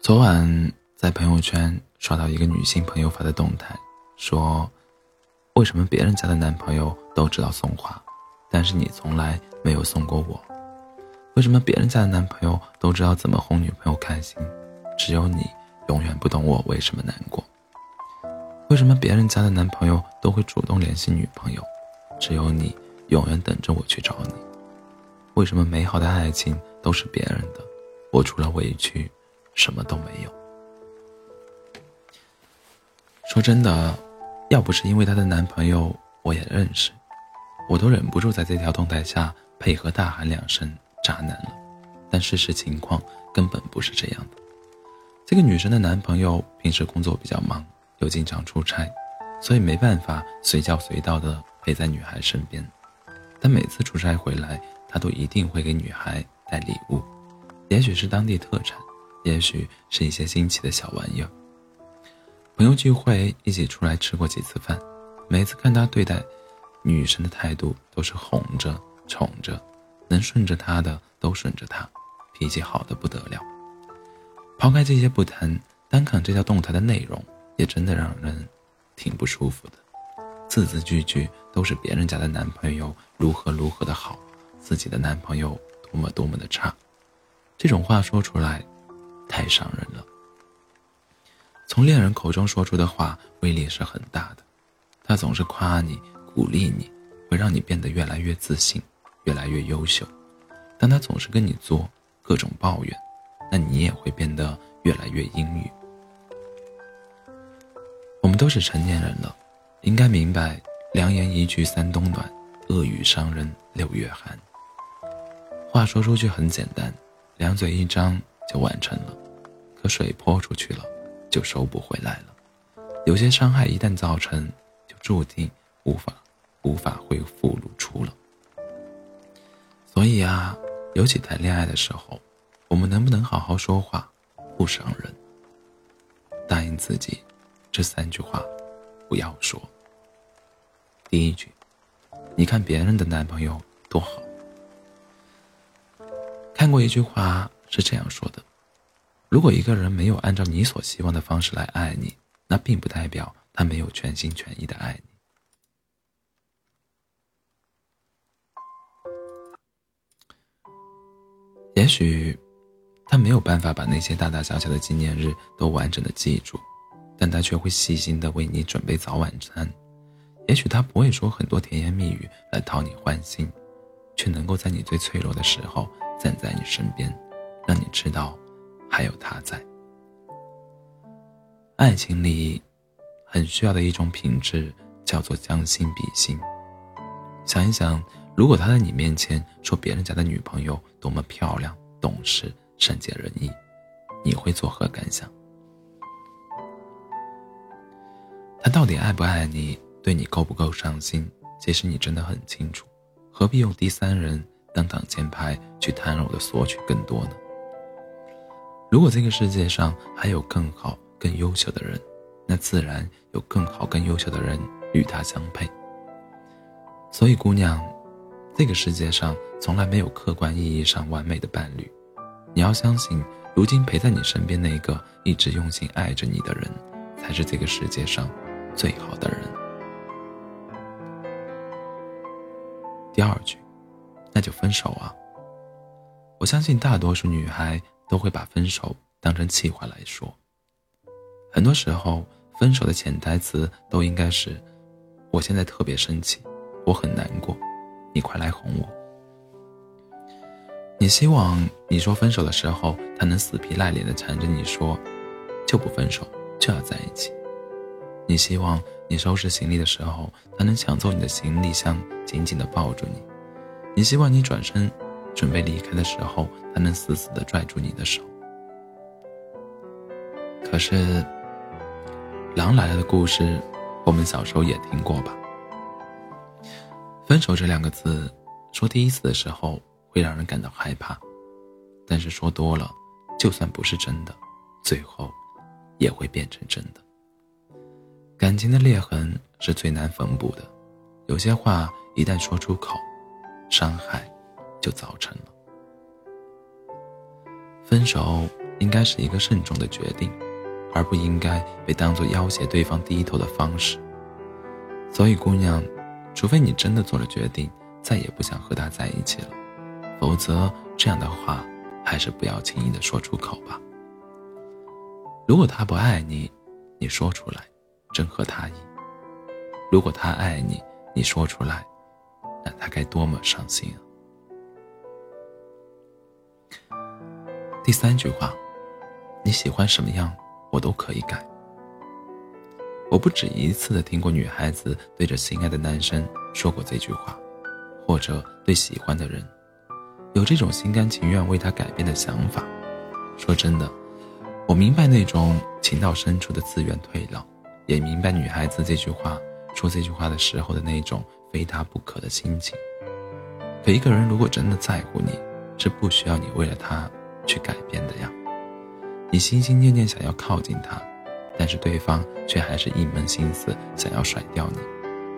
昨晚在朋友圈刷到一个女性朋友发的动态，说：“为什么别人家的男朋友都知道送花，但是你从来没有送过我？为什么别人家的男朋友都知道怎么哄女朋友开心，只有你永远不懂我为什么难过？为什么别人家的男朋友都会主动联系女朋友，只有你永远等着我去找你？为什么美好的爱情都是别人的，我除了委屈？”什么都没有。说真的，要不是因为她的男朋友我也认识，我都忍不住在这条动态下配合大喊两声“渣男”了。但事实情况根本不是这样的。这个女生的男朋友平时工作比较忙，又经常出差，所以没办法随叫随到的陪在女孩身边。但每次出差回来，他都一定会给女孩带礼物，也许是当地特产。也许是一些新奇的小玩意儿。朋友聚会一起出来吃过几次饭，每次看他对待女生的态度都是哄着宠着，能顺着他的都顺着他，脾气好的不得了。抛开这些不谈，单看这条动态的内容，也真的让人挺不舒服的。字字句句都是别人家的男朋友如何如何的好，自己的男朋友多么多么的差。这种话说出来。太伤人了。从恋人口中说出的话威力是很大的，他总是夸你、鼓励你，会让你变得越来越自信、越来越优秀；但他总是跟你做各种抱怨，那你也会变得越来越阴郁。我们都是成年人了，应该明白“良言一句三冬暖，恶语伤人六月寒”。话说出去很简单，两嘴一张。就完成了，可水泼出去了，就收不回来了。有些伤害一旦造成，就注定无法无法恢复如初了。所以啊，尤其谈恋爱的时候，我们能不能好好说话，不伤人？答应自己，这三句话不要说。第一句，你看别人的男朋友多好。看过一句话。是这样说的：如果一个人没有按照你所希望的方式来爱你，那并不代表他没有全心全意的爱你。也许他没有办法把那些大大小小的纪念日都完整的记住，但他却会细心的为你准备早晚餐。也许他不会说很多甜言蜜语来讨你欢心，却能够在你最脆弱的时候站在你身边。让你知道，还有他在。爱情里，很需要的一种品质叫做将心比心。想一想，如果他在你面前说别人家的女朋友多么漂亮、懂事、善解人意，你会作何感想？他到底爱不爱你，对你够不够上心？其实你真的很清楚，何必用第三人当挡箭牌去贪婪的索取更多呢？如果这个世界上还有更好、更优秀的人，那自然有更好、更优秀的人与他相配。所以，姑娘，这个世界上从来没有客观意义上完美的伴侣。你要相信，如今陪在你身边那个一直用心爱着你的人，才是这个世界上最好的人。第二句，那就分手啊！我相信大多数女孩。都会把分手当成气话来说。很多时候，分手的潜台词都应该是：“我现在特别生气，我很难过，你快来哄我。”你希望你说分手的时候，他能死皮赖脸的缠着你说：“就不分手，就要在一起。”你希望你收拾行李的时候，他能抢走你的行李箱，紧紧的抱住你。你希望你转身。准备离开的时候，他能死死的拽住你的手。可是，《狼来了》的故事，我们小时候也听过吧？分手这两个字，说第一次的时候会让人感到害怕，但是说多了，就算不是真的，最后也会变成真的。感情的裂痕是最难缝补的，有些话一旦说出口，伤害。就造成了分手，应该是一个慎重的决定，而不应该被当作要挟对方低头的方式。所以，姑娘，除非你真的做了决定，再也不想和他在一起了，否则这样的话，还是不要轻易的说出口吧。如果他不爱你，你说出来，正合他意；如果他爱你，你说出来，那他该多么伤心啊！第三句话，你喜欢什么样，我都可以改。我不止一次的听过女孩子对着心爱的男生说过这句话，或者对喜欢的人，有这种心甘情愿为他改变的想法。说真的，我明白那种情到深处的自愿退让，也明白女孩子这句话说这句话的时候的那种非他不可的心情。可一个人如果真的在乎你，是不需要你为了他去改变的呀。你心心念念想要靠近他。但是对方却还是一门心思想要甩掉你，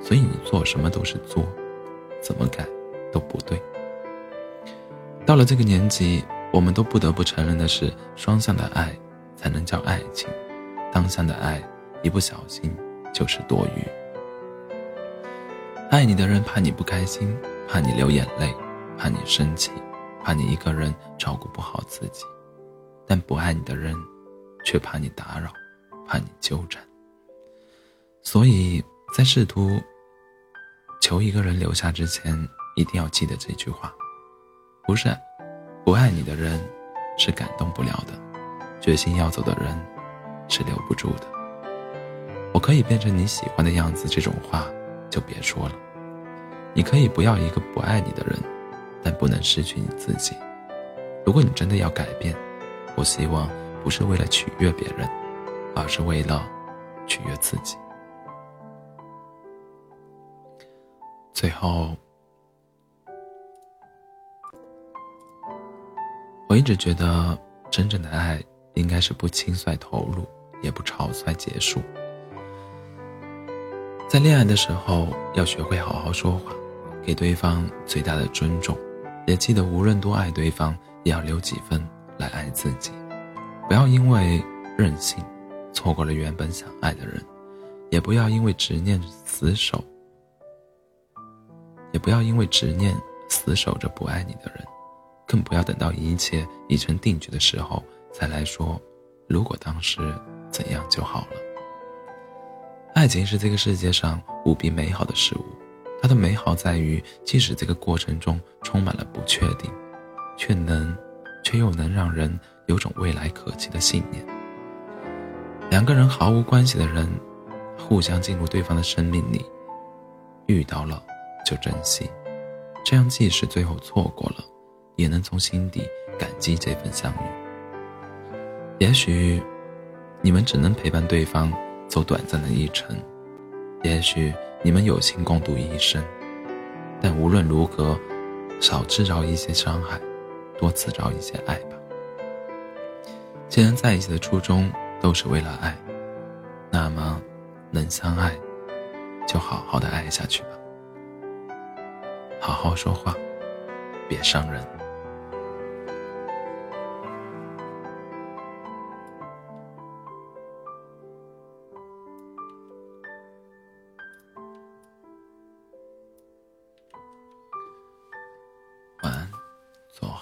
所以你做什么都是作，怎么改都不对。到了这个年纪，我们都不得不承认的是，双向的爱才能叫爱情，单向的爱一不小心就是多余。爱你的人怕你不开心，怕你流眼泪，怕你生气，怕你一个人照顾不好自己；但不爱你的人，却怕你打扰。怕你纠缠，所以在试图求一个人留下之前，一定要记得这句话：不是不爱你的人是感动不了的，决心要走的人是留不住的。我可以变成你喜欢的样子，这种话就别说了。你可以不要一个不爱你的人，但不能失去你自己。如果你真的要改变，我希望不是为了取悦别人。而是为了取悦自己。最后，我一直觉得，真正的爱应该是不轻率投入，也不草率结束。在恋爱的时候，要学会好好说话，给对方最大的尊重，也记得无论多爱对方，也要留几分来爱自己，不要因为任性。错过了原本想爱的人，也不要因为执念死守，也不要因为执念死守着不爱你的人，更不要等到一切已成定局的时候再来说，如果当时怎样就好了。爱情是这个世界上无比美好的事物，它的美好在于，即使这个过程中充满了不确定，却能，却又能让人有种未来可期的信念。两个人毫无关系的人，互相进入对方的生命里，遇到了就珍惜，这样即使最后错过了，也能从心底感激这份相遇。也许你们只能陪伴对方走短暂的一程，也许你们有幸共度一生，但无论如何，少制造一些伤害，多制造一些爱吧。既然在一起的初衷。都是为了爱，那么能相爱，就好好的爱下去吧。好好说话，别伤人。